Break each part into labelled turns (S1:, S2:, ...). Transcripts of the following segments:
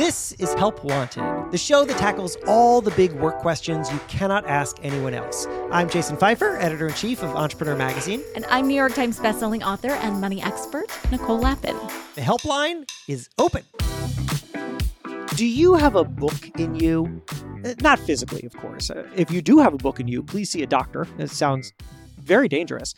S1: This is Help Wanted, the show that tackles all the big work questions you cannot ask anyone else. I'm Jason Feifer, editor in chief of Entrepreneur Magazine.
S2: And I'm New York Times bestselling author and money expert, Nicole Lapin.
S1: The helpline is open. Do you have a book in you? Uh, Not physically, of course. Uh, If you do have a book in you, please see a doctor. It sounds very dangerous.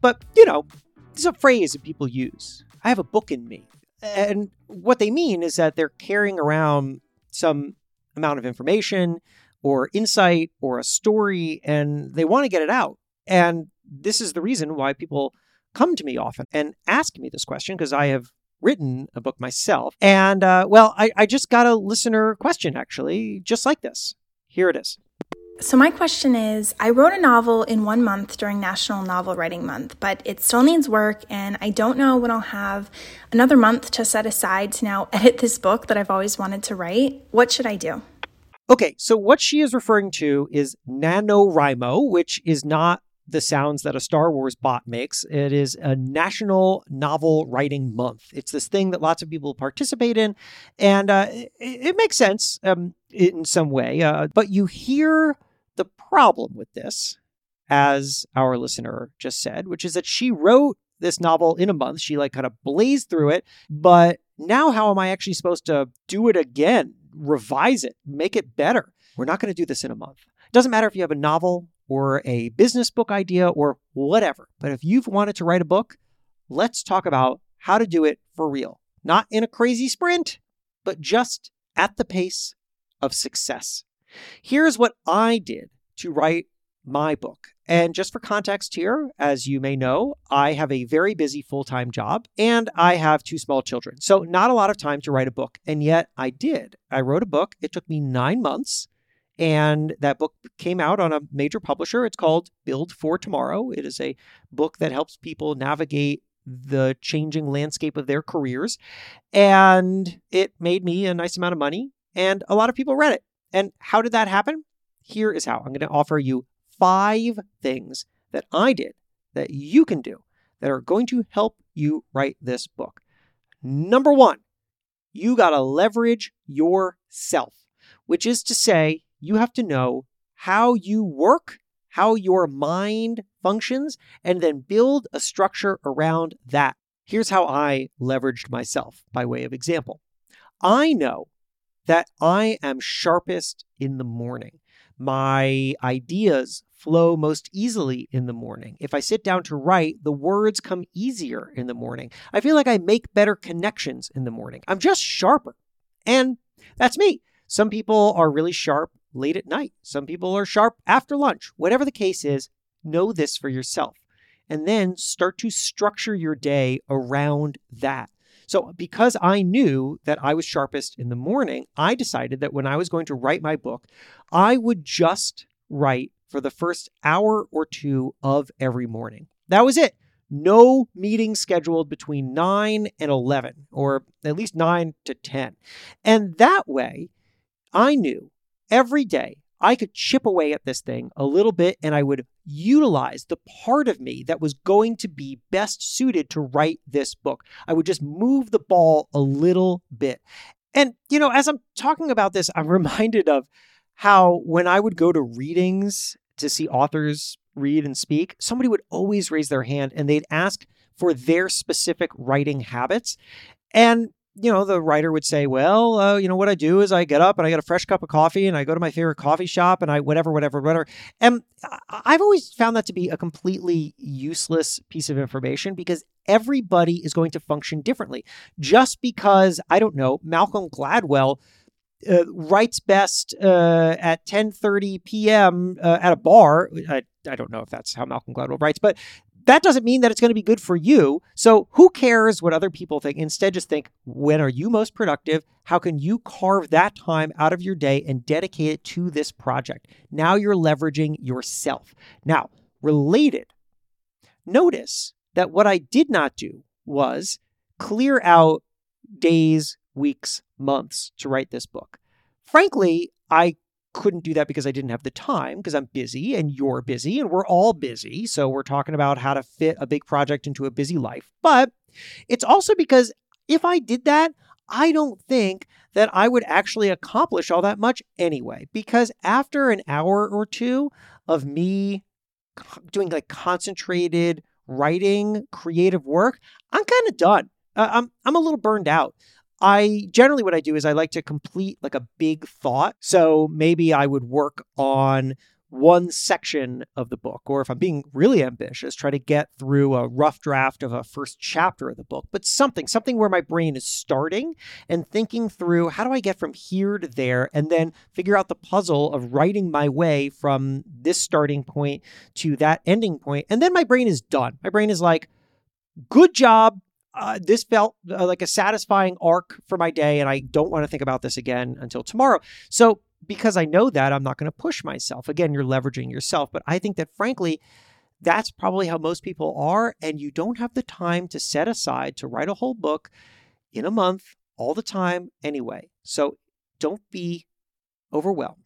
S1: But, you know, it's a phrase that people use. I have a book in me. And what they mean is that they're carrying around some amount of information or insight or a story and they want to get it out. And this is the reason why people come to me often and ask me this question because I have written a book myself. And uh, well, I, I just got a listener question actually, just like this. Here it is.
S3: So, my question is I wrote a novel in one month during National Novel Writing Month, but it still needs work, and I don't know when I'll have another month to set aside to now edit this book that I've always wanted to write. What should I do?
S1: Okay, so what she is referring to is NaNoWriMo, which is not the sounds that a Star Wars bot makes. It is a National Novel Writing Month. It's this thing that lots of people participate in, and uh, it, it makes sense um, in some way. Uh, but you hear the problem with this, as our listener just said, which is that she wrote this novel in a month. She like kind of blazed through it, but now how am I actually supposed to do it again, revise it, make it better? We're not going to do this in a month. It Doesn't matter if you have a novel or a business book idea or whatever, but if you've wanted to write a book, let's talk about how to do it for real. Not in a crazy sprint, but just at the pace of success. Here's what I did to write my book. And just for context here, as you may know, I have a very busy full time job and I have two small children. So, not a lot of time to write a book. And yet I did. I wrote a book. It took me nine months. And that book came out on a major publisher. It's called Build for Tomorrow. It is a book that helps people navigate the changing landscape of their careers. And it made me a nice amount of money. And a lot of people read it. And how did that happen? Here is how I'm going to offer you five things that I did that you can do that are going to help you write this book. Number one, you got to leverage yourself, which is to say, you have to know how you work, how your mind functions, and then build a structure around that. Here's how I leveraged myself by way of example. I know that I am sharpest in the morning. My ideas flow most easily in the morning. If I sit down to write, the words come easier in the morning. I feel like I make better connections in the morning. I'm just sharper. And that's me. Some people are really sharp late at night. Some people are sharp after lunch. Whatever the case is, know this for yourself. And then start to structure your day around that. So, because I knew that I was sharpest in the morning, I decided that when I was going to write my book, I would just write for the first hour or two of every morning. That was it. No meeting scheduled between 9 and 11, or at least 9 to 10. And that way, I knew every day I could chip away at this thing a little bit and I would utilize the part of me that was going to be best suited to write this book. I would just move the ball a little bit. And, you know, as I'm talking about this, I'm reminded of how when I would go to readings to see authors read and speak, somebody would always raise their hand and they'd ask for their specific writing habits. And you know, the writer would say, well, uh, you know, what I do is I get up and I get a fresh cup of coffee and I go to my favorite coffee shop and I whatever, whatever, whatever. And I've always found that to be a completely useless piece of information because everybody is going to function differently. Just because, I don't know, Malcolm Gladwell uh, writes best uh, at 10:30 p.m. Uh, at a bar. I, I don't know if that's how Malcolm Gladwell writes, but that doesn't mean that it's going to be good for you. So who cares what other people think? Instead, just think when are you most productive? How can you carve that time out of your day and dedicate it to this project? Now you're leveraging yourself. Now, related, notice that what I did not do was clear out days, weeks, months to write this book. Frankly, I couldn't do that because I didn't have the time because I'm busy and you're busy and we're all busy. So we're talking about how to fit a big project into a busy life. But it's also because if I did that, I don't think that I would actually accomplish all that much anyway, because after an hour or two of me doing like concentrated writing, creative work, I'm kind of done. Uh, I'm I'm a little burned out. I generally what I do is I like to complete like a big thought. So maybe I would work on one section of the book, or if I'm being really ambitious, try to get through a rough draft of a first chapter of the book, but something, something where my brain is starting and thinking through how do I get from here to there, and then figure out the puzzle of writing my way from this starting point to that ending point. And then my brain is done. My brain is like, good job. Uh, this felt uh, like a satisfying arc for my day, and I don't want to think about this again until tomorrow. So because I know that, I'm not going to push myself. Again, you're leveraging yourself. But I think that, frankly, that's probably how most people are. And you don't have the time to set aside to write a whole book in a month all the time anyway. So don't be overwhelmed.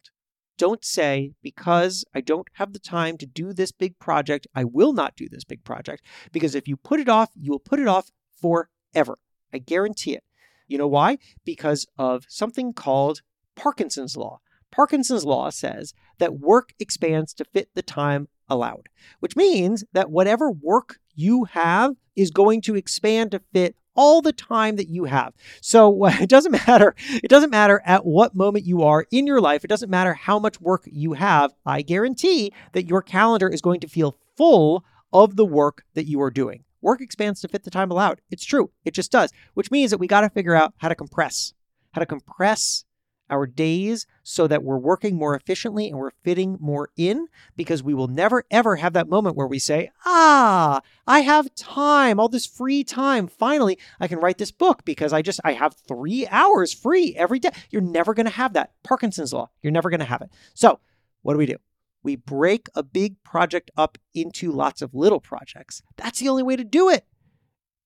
S1: Don't say, because I don't have the time to do this big project, I will not do this big project. Because if you put it off, you will put it off forever. I guarantee it. You know why? Because of something called Parkinson's Law. Parkinson's law says that work expands to fit the time allowed, which means that whatever work you have is going to expand to fit all the time that you have. So it doesn't matter. It doesn't matter at what moment you are in your life. It doesn't matter how much work you have. I guarantee that your calendar is going to feel full of the work that you are doing. Work expands to fit the time allowed. It's true. It just does, which means that we got to figure out how to compress, how to compress our days so that we're working more efficiently and we're fitting more in because we will never ever have that moment where we say, "Ah, I have time, all this free time. Finally, I can write this book because I just I have 3 hours free every day." You're never going to have that. Parkinson's law. You're never going to have it. So, what do we do? We break a big project up into lots of little projects. That's the only way to do it.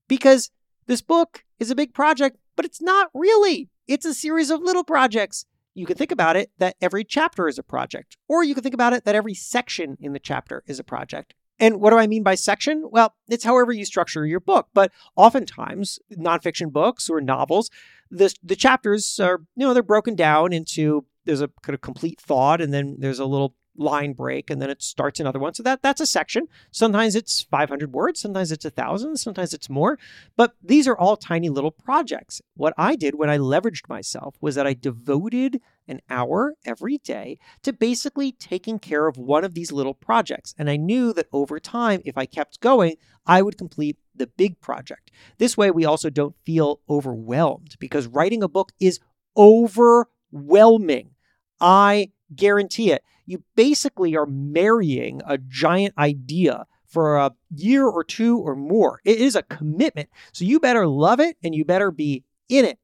S1: Because this book is a big project, but it's not really. It's a series of little projects. You can think about it that every chapter is a project, or you can think about it that every section in the chapter is a project. And what do I mean by section? Well, it's however you structure your book. But oftentimes, nonfiction books or novels, the, the chapters are, you know, they're broken down into there's a kind of complete thought, and then there's a little line break and then it starts another one. So that that's a section. Sometimes it's 500 words, sometimes it's a thousand, sometimes it's more. But these are all tiny little projects. What I did when I leveraged myself was that I devoted an hour every day to basically taking care of one of these little projects. And I knew that over time, if I kept going, I would complete the big project. This way, we also don't feel overwhelmed because writing a book is overwhelming. I guarantee it you basically are marrying a giant idea for a year or two or more. It is a commitment. So you better love it and you better be in it.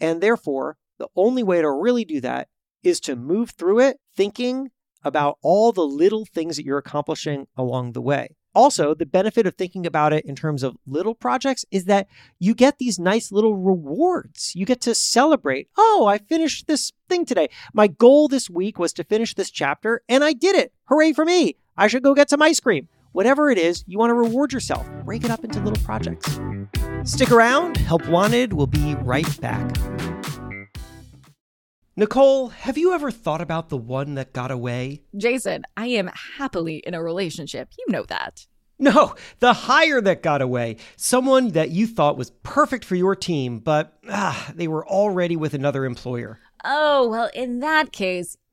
S1: And therefore, the only way to really do that is to move through it thinking about all the little things that you're accomplishing along the way. Also, the benefit of thinking about it in terms of little projects is that you get these nice little rewards. You get to celebrate. Oh, I finished this thing today. My goal this week was to finish this chapter, and I did it. Hooray for me. I should go get some ice cream. Whatever it is, you want to reward yourself. Break it up into little projects. Stick around. Help Wanted will be right back. Nicole, have you ever thought about the one that got away?
S2: Jason, I am happily in a relationship. You know that.
S1: No, the hire that got away. Someone that you thought was perfect for your team, but ah, they were already with another employer.
S2: Oh, well, in that case,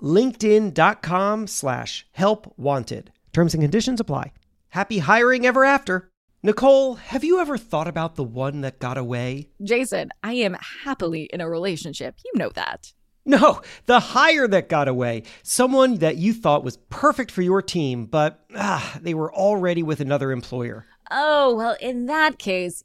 S1: linkedin.com slash help wanted. Terms and conditions apply. Happy hiring ever after. Nicole, have you ever thought about the one that got away?
S2: Jason, I am happily in a relationship. You know that.
S1: No, the hire that got away. Someone that you thought was perfect for your team, but ah, they were already with another employer.
S2: Oh, well, in that case,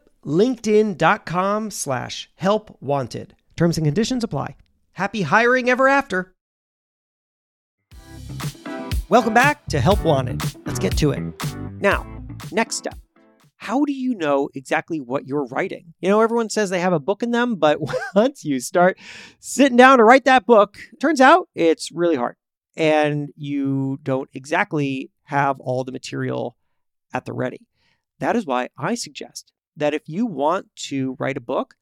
S1: linkedin.com slash help wanted. Terms and conditions apply. Happy hiring ever after. Welcome back to Help Wanted. Let's get to it. Now, next step. How do you know exactly what you're writing? You know, everyone says they have a book in them, but once you start sitting down to write that book, turns out it's really hard. And you don't exactly have all the material at the ready. That is why I suggest that if you want to write a book,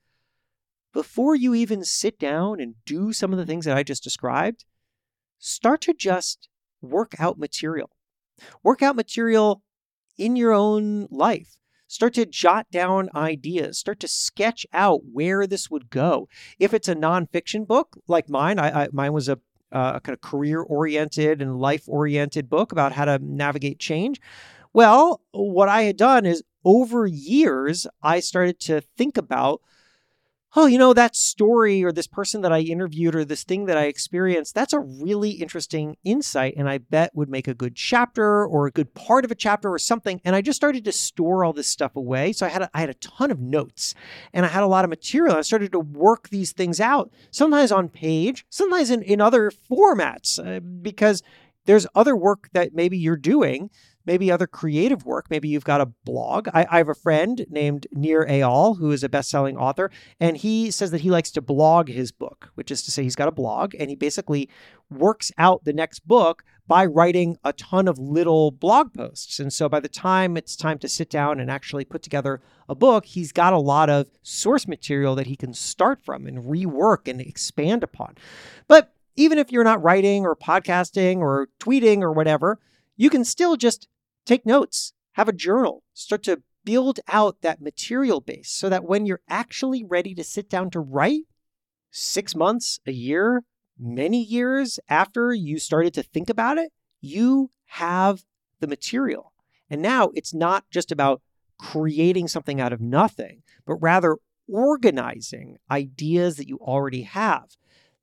S1: before you even sit down and do some of the things that I just described, start to just work out material. Work out material in your own life. Start to jot down ideas. Start to sketch out where this would go. If it's a nonfiction book like mine, I, I mine was a, uh, a kind of career oriented and life oriented book about how to navigate change. Well, what I had done is over years, I started to think about, oh, you know, that story or this person that I interviewed or this thing that I experienced, that's a really interesting insight. And I bet would make a good chapter or a good part of a chapter or something. And I just started to store all this stuff away. So I had a, I had a ton of notes and I had a lot of material. I started to work these things out, sometimes on page, sometimes in, in other formats, uh, because there's other work that maybe you're doing maybe other creative work. Maybe you've got a blog. I, I have a friend named Nir Eyal, who is a best-selling author, and he says that he likes to blog his book, which is to say he's got a blog and he basically works out the next book by writing a ton of little blog posts. And so by the time it's time to sit down and actually put together a book, he's got a lot of source material that he can start from and rework and expand upon. But even if you're not writing or podcasting or tweeting or whatever, you can still just take notes, have a journal, start to build out that material base so that when you're actually ready to sit down to write, six months, a year, many years after you started to think about it, you have the material. And now it's not just about creating something out of nothing, but rather organizing ideas that you already have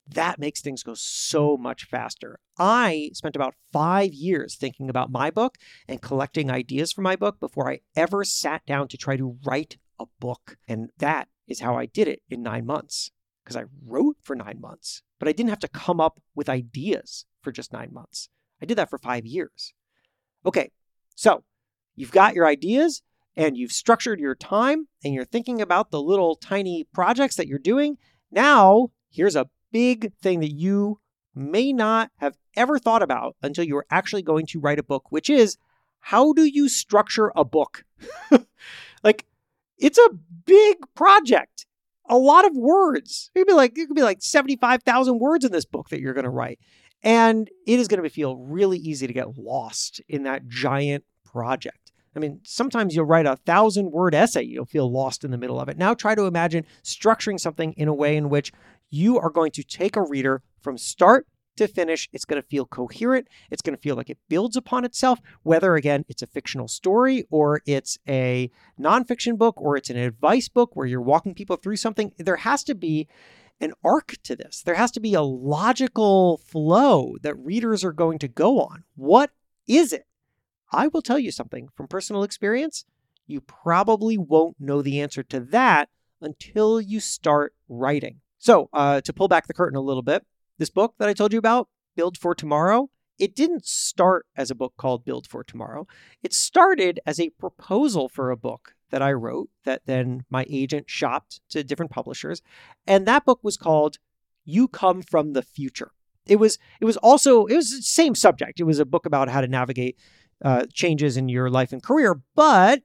S1: that makes things go so much faster. I spent about five years thinking about my book and collecting ideas for my book before I ever sat down to try to write a book. And that is how I did it in nine months because I wrote for nine months, but I didn't have to come up with ideas for just nine months. I did that for five years. Okay, so you've got your ideas and you've structured your time and you're thinking about the little tiny projects that you're doing. Now, here's a big thing that you may not have ever thought about until you're actually going to write a book, which is how do you structure a book? like, it's a big project, a lot of words. It could be like it could be like seventy five thousand words in this book that you're going to write, and it is going to feel really easy to get lost in that giant project. I mean, sometimes you'll write a thousand word essay, you'll feel lost in the middle of it. Now try to imagine structuring something in a way in which you are going to take a reader from start to finish. It's going to feel coherent. It's going to feel like it builds upon itself, whether, again, it's a fictional story or it's a nonfiction book or it's an advice book where you're walking people through something. There has to be an arc to this. There has to be a logical flow that readers are going to go on. What is it? I will tell you something from personal experience. You probably won't know the answer to that until you start writing. So, uh, to pull back the curtain a little bit, this book that I told you about, Build for Tomorrow, it didn't start as a book called Build for Tomorrow. It started as a proposal for a book that I wrote that then my agent shopped to different publishers. And that book was called You Come from the Future. It was it was also it was the same subject. It was a book about how to navigate uh, changes in your life and career, but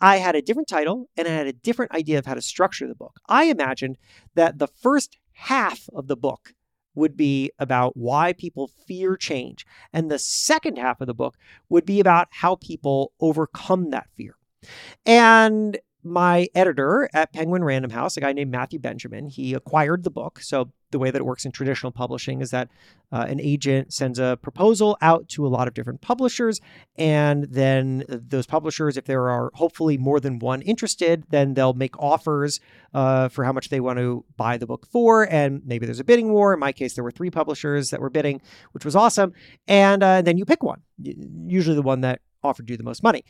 S1: I had a different title and I had a different idea of how to structure the book. I imagined that the first half of the book would be about why people fear change, and the second half of the book would be about how people overcome that fear. And my editor at Penguin Random House, a guy named Matthew Benjamin, he acquired the book. So the way that it works in traditional publishing is that uh, an agent sends a proposal out to a lot of different publishers, and then those publishers, if there are hopefully more than one interested, then they'll make offers uh, for how much they want to buy the book for, and maybe there's a bidding war. In my case, there were three publishers that were bidding, which was awesome, and uh, then you pick one, usually the one that offered you the most money.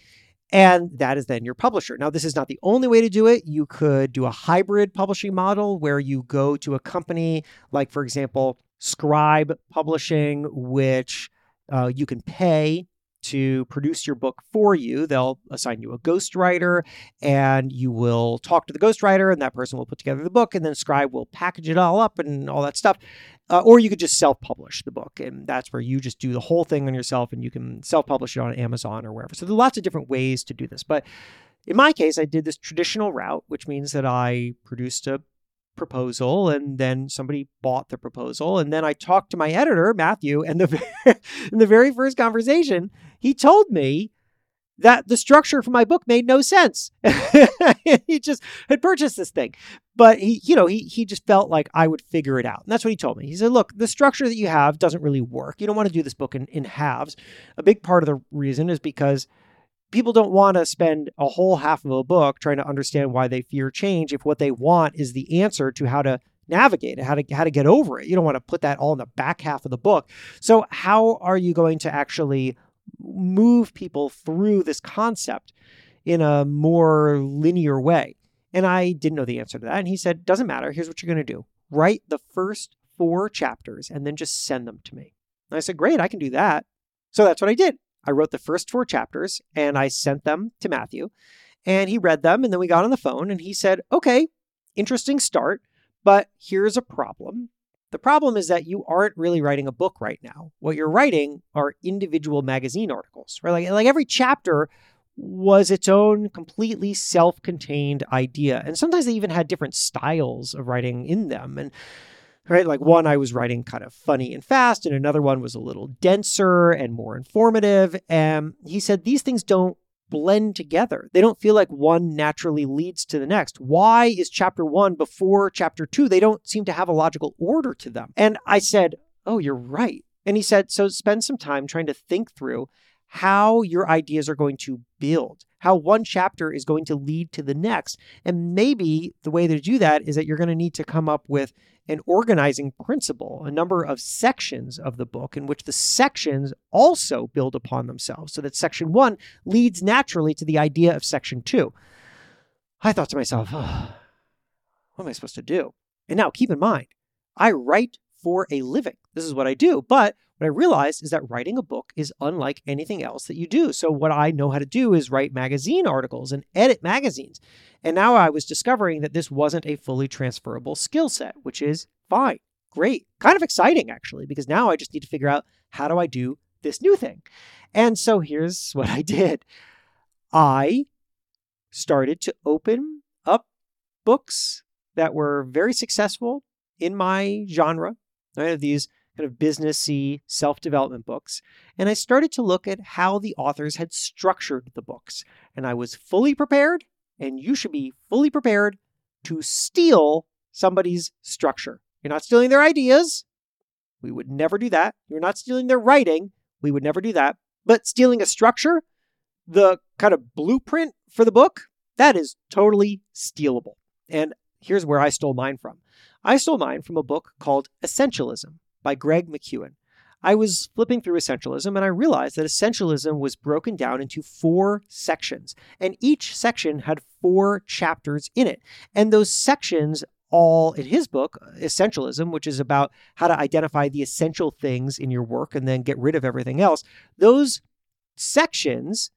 S1: And that is then your publisher. Now, this is not the only way to do it. You could do a hybrid publishing model where you go to a company like, for example, Scribe Publishing, which uh, you can pay to produce your book for you. They'll assign you a ghostwriter and you will talk to the ghostwriter and that person will put together the book and then Scribe will package it all up and all that stuff. Uh, or you could just self-publish the book and that's where you just do the whole thing on yourself and you can self-publish it on Amazon or wherever. So there are lots of different ways to do this. But in my case, I did this traditional route, which means that I produced a proposal and then somebody bought the proposal and then I talked to my editor Matthew and the in the very first conversation he told me that the structure for my book made no sense. he just had purchased this thing. But he, you know, he he just felt like I would figure it out. And that's what he told me. He said, look, the structure that you have doesn't really work. You don't want to do this book in, in halves. A big part of the reason is because people don't want to spend a whole half of a book trying to understand why they fear change if what they want is the answer to how to navigate it, how to how to get over it. You don't want to put that all in the back half of the book. So how are you going to actually move people through this concept in a more linear way? And I didn't know the answer to that. And he said, "Doesn't matter. Here's what you're going to do. Write the first 4 chapters and then just send them to me." And I said, "Great, I can do that." So that's what I did. I wrote the first four chapters and I sent them to Matthew. And he read them. And then we got on the phone and he said, Okay, interesting start, but here's a problem. The problem is that you aren't really writing a book right now. What you're writing are individual magazine articles, right? Like, like every chapter was its own completely self contained idea. And sometimes they even had different styles of writing in them. And right? Like one I was writing kind of funny and fast, and another one was a little denser and more informative. And he said these things don't blend together. They don't feel like one naturally leads to the next. Why is chapter one before chapter two? They don't seem to have a logical order to them. And I said, Oh, you're right. And he said, So spend some time trying to think through how your ideas are going to build, how one chapter is going to lead to the next. And maybe the way to do that is that you're going to need to come up with an organizing principle, a number of sections of the book in which the sections also build upon themselves, so that section one leads naturally to the idea of section two. I thought to myself, oh, what am I supposed to do? And now keep in mind, I write for a living. This is what I do. But what I realized is that writing a book is unlike anything else that you do. So, what I know how to do is write magazine articles and edit magazines. And now I was discovering that this wasn't a fully transferable skill set, which is fine, great, kind of exciting actually, because now I just need to figure out how do I do this new thing. And so, here's what I did I started to open up books that were very successful in my genre I these kind of businessy self-development books, and I started to look at how the authors had structured the books. And I was fully prepared, and you should be fully prepared to steal somebody's structure. You're not stealing their ideas. We would never do that. You're not stealing their writing. We would never do that. But stealing a structure, the kind of blueprint for the book, that is totally stealable. And here's where I stole mine from. I stole mine from a book called Essentialism by Greg McKeown. I was flipping through Essentialism and I realized that Essentialism was broken down into four sections, and each section had four chapters in it. And those sections all in his book, Essentialism, which is about how to identify the essential things in your work and then get rid of everything else. Those sections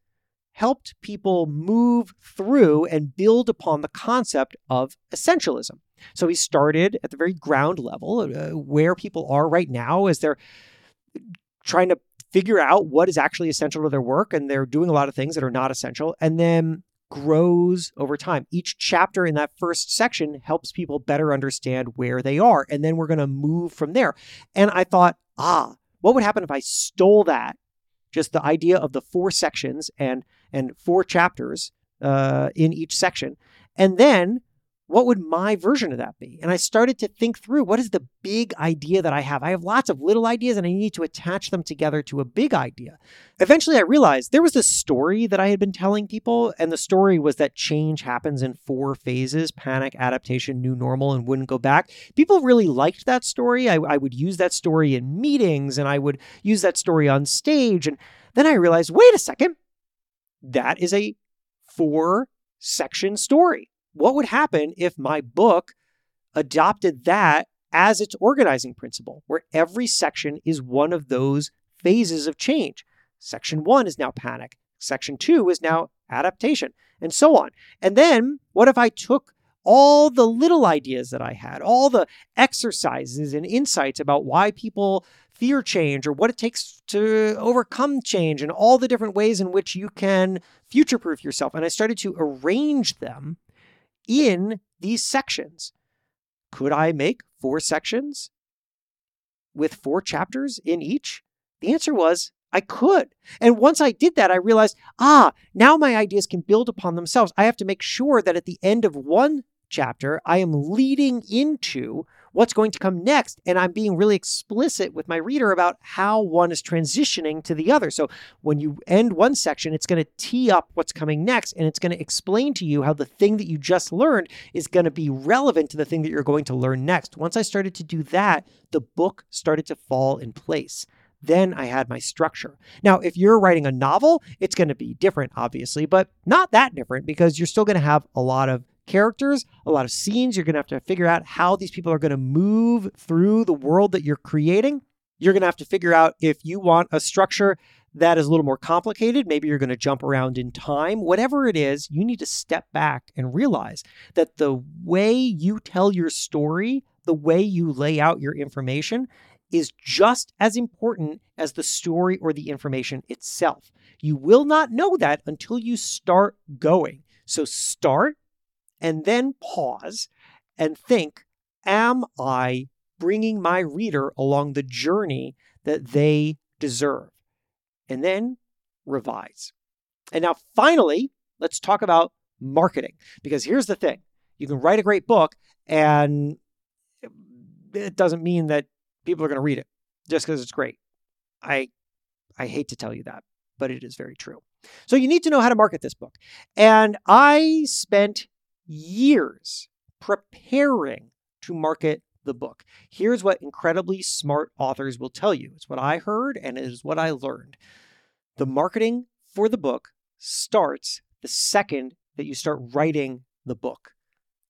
S1: helped people move through and build upon the concept of essentialism. So he started at the very ground level, uh, where people are right now as they're trying to figure out what is actually essential to their work and they're doing a lot of things that are not essential and then grows over time. Each chapter in that first section helps people better understand where they are and then we're going to move from there. And I thought, ah, what would happen if I stole that just the idea of the four sections and and four chapters uh, in each section and then what would my version of that be? And I started to think through what is the big idea that I have? I have lots of little ideas and I need to attach them together to a big idea. Eventually, I realized there was this story that I had been telling people, and the story was that change happens in four phases panic, adaptation, new normal, and wouldn't go back. People really liked that story. I, I would use that story in meetings and I would use that story on stage. And then I realized wait a second, that is a four section story what would happen if my book adopted that as its organizing principle, where every section is one of those phases of change? Section one is now panic, section two is now adaptation, and so on. And then what if I took all the little ideas that I had, all the exercises and insights about why people fear change or what it takes to overcome change and all the different ways in which you can future proof yourself. And I started to arrange them in these sections. Could I make four sections with four chapters in each? The answer was I could. And once I did that, I realized, ah, now my ideas can build upon themselves. I have to make sure that at the end of one chapter, I am leading into what's going to come next. And I'm being really explicit with my reader about how one is transitioning to the other. So when you end one section, it's going to tee up what's coming next and it's going to explain to you how the thing that you just learned is going to be relevant to the thing that you're going to learn next. Once I started to do that, the book started to fall in place then I had my structure. Now, if you're writing a novel, it's going to be different, obviously, but not that different because you're still going to have a lot of characters, a lot of scenes. You're going to have to figure out how these people are going to move through the world that you're creating. You're going to have to figure out if you want a structure that is a little more complicated. Maybe you're going to jump around in time. Whatever it is, you need to step back and realize that the way you tell your story, the way you lay out your information, is just as important as the story or the information itself. You will not know that until you start going. So start and then pause and think Am I bringing my reader along the journey that they deserve? And then revise. And now, finally, let's talk about marketing. Because here's the thing you can write a great book, and it doesn't mean that people are going to read it just because it's great. I, I hate to tell you that, but it is very true. So you need to know how to market this book. And I spent years preparing to market the book. Here's what incredibly smart authors will tell you it's what I heard and it is what I learned. The marketing for the book starts the second that you start writing the book.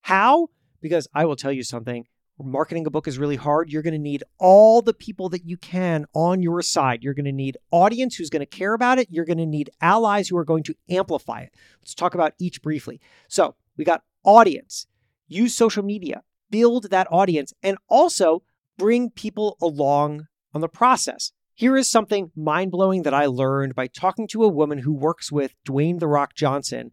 S1: How? Because I will tell you something. Marketing a book is really hard. You're going to need all the people that you can on your side. You're going to need audience who's going to care about it. You're going to need allies who are going to amplify it. Let's talk about each briefly. So, we got audience. Use social media, build that audience, and also bring people along on the process. Here is something mind blowing that I learned by talking to a woman who works with Dwayne The Rock Johnson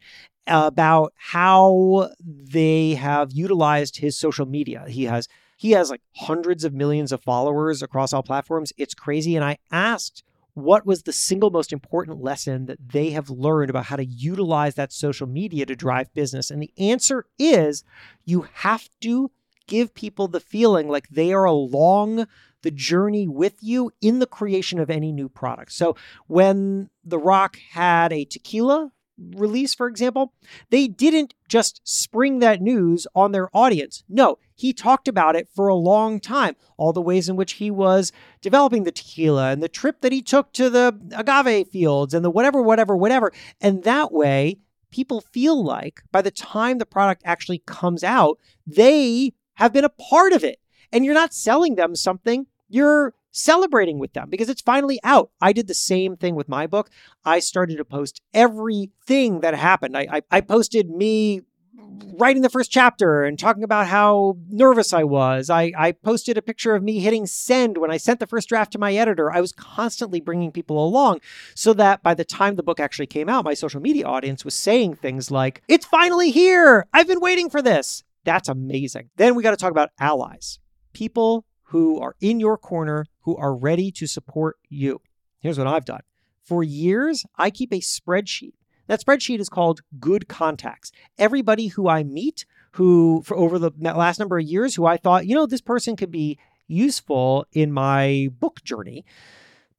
S1: about how they have utilized his social media. He has he has like hundreds of millions of followers across all platforms. It's crazy and I asked what was the single most important lesson that they have learned about how to utilize that social media to drive business? And the answer is you have to give people the feeling like they are along the journey with you in the creation of any new product. So when The Rock had a tequila release, for example, they didn't just spring that news on their audience. No, he talked about it for a long time. All the ways in which he was developing the tequila and the trip that he took to the agave fields and the whatever, whatever, whatever. And that way, people feel like by the time the product actually comes out, they have been a part of it. And you're not selling them something, you're celebrating with them because it's finally out. I did the same thing with my book. I started to post everything that happened. I, I, I posted me writing the first chapter and talking about how nervous I was. I, I posted a picture of me hitting send when I sent the first draft to my editor. I was constantly bringing people along so that by the time the book actually came out, my social media audience was saying things like, It's finally here. I've been waiting for this. That's amazing. Then we got to talk about allies, people who are in your corner, who are ready to support you. Here's what I've done. For years, I keep a spreadsheet that spreadsheet is called Good Contacts. Everybody who I meet, who for over the last number of years, who I thought, you know, this person could be useful in my book journey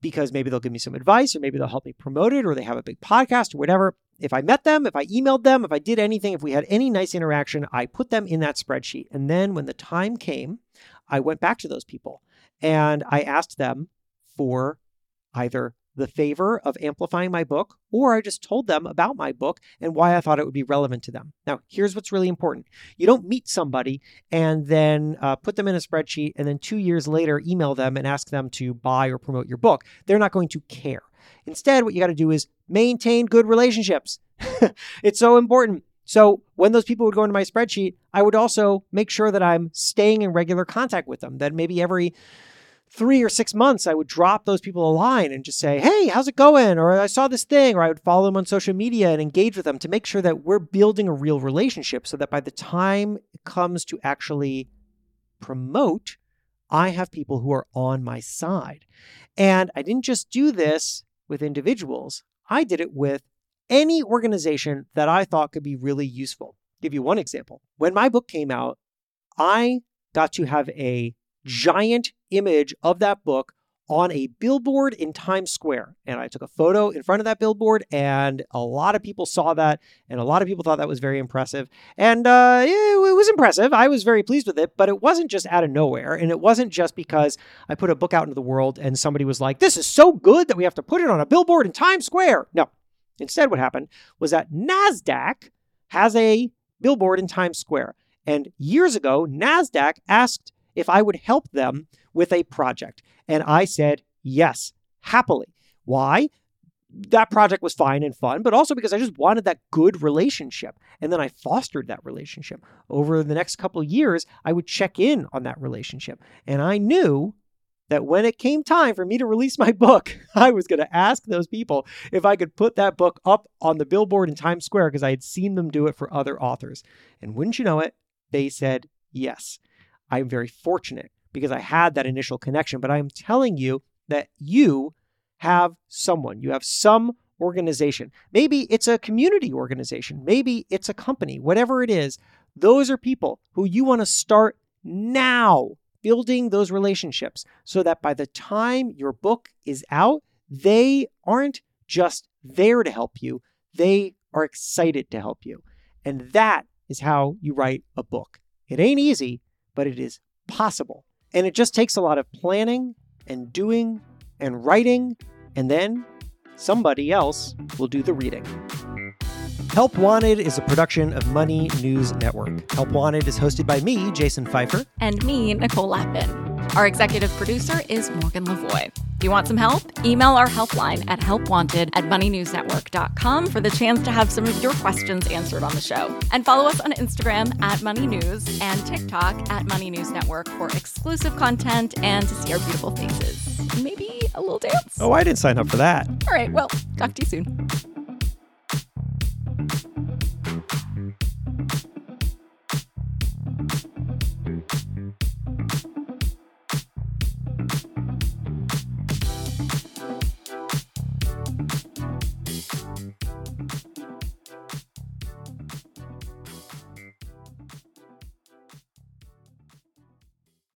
S1: because maybe they'll give me some advice or maybe they'll help me promote it or they have a big podcast or whatever. If I met them, if I emailed them, if I did anything, if we had any nice interaction, I put them in that spreadsheet. And then when the time came, I went back to those people and I asked them for either the favor of amplifying my book, or I just told them about my book and why I thought it would be relevant to them. Now, here's what's really important you don't meet somebody and then uh, put them in a spreadsheet and then two years later email them and ask them to buy or promote your book. They're not going to care. Instead, what you got to do is maintain good relationships. it's so important. So when those people would go into my spreadsheet, I would also make sure that I'm staying in regular contact with them, that maybe every three or six months, I would drop those people a line and just say, Hey, how's it going? Or I saw this thing, or I would follow them on social media and engage with them to make sure that we're building a real relationship so that by the time it comes to actually promote, I have people who are on my side. And I didn't just do this with individuals, I did it with any organization that I thought could be really useful. Give you one example. When my book came out, I got to have a giant image of that book on a billboard in Times Square. And I took a photo in front of that billboard, and a lot of people saw that, and a lot of people thought that was very impressive. And uh, it was impressive. I was very pleased with it, but it wasn't just out of nowhere. And it wasn't just because I put a book out into the world and somebody was like, this is so good that we have to put it on a billboard in Times Square. No. Instead, what happened was that NASDAQ has a billboard in Times Square. And years ago, NASDAQ asked if I would help them with a project. And I said yes, happily. Why? That project was fine and fun, but also because I just wanted that good relationship. And then I fostered that relationship. Over the next couple of years, I would check in on that relationship. And I knew that when it came time for me to release my book, I was going to ask those people if I could put that book up on the billboard in Times Square because I had seen them do it for other authors. And wouldn't you know it, they said yes. I'm very fortunate because I had that initial connection. But I'm telling you that you have someone, you have some organization. Maybe it's a community organization, maybe it's a company, whatever it is. Those are people who you want to start now building those relationships so that by the time your book is out, they aren't just there to help you, they are excited to help you. And that is how you write a book. It ain't easy, but it is possible. And it just takes a lot of planning and doing and writing, and then somebody else will do the reading. Help Wanted is a production of Money News Network. Help Wanted is hosted by me, Jason Feifer.
S2: And me, Nicole Lapin. Our executive producer is Morgan Lavoie. If you want some help, email our helpline at helpwanted at moneynewsnetwork.com for the chance to have some of your questions answered on the show. And follow us on Instagram at Money News and TikTok at Money News Network for exclusive content and to see our beautiful faces. Maybe a little dance.
S1: Oh, I didn't sign up for that.
S2: All right, well, talk to you soon.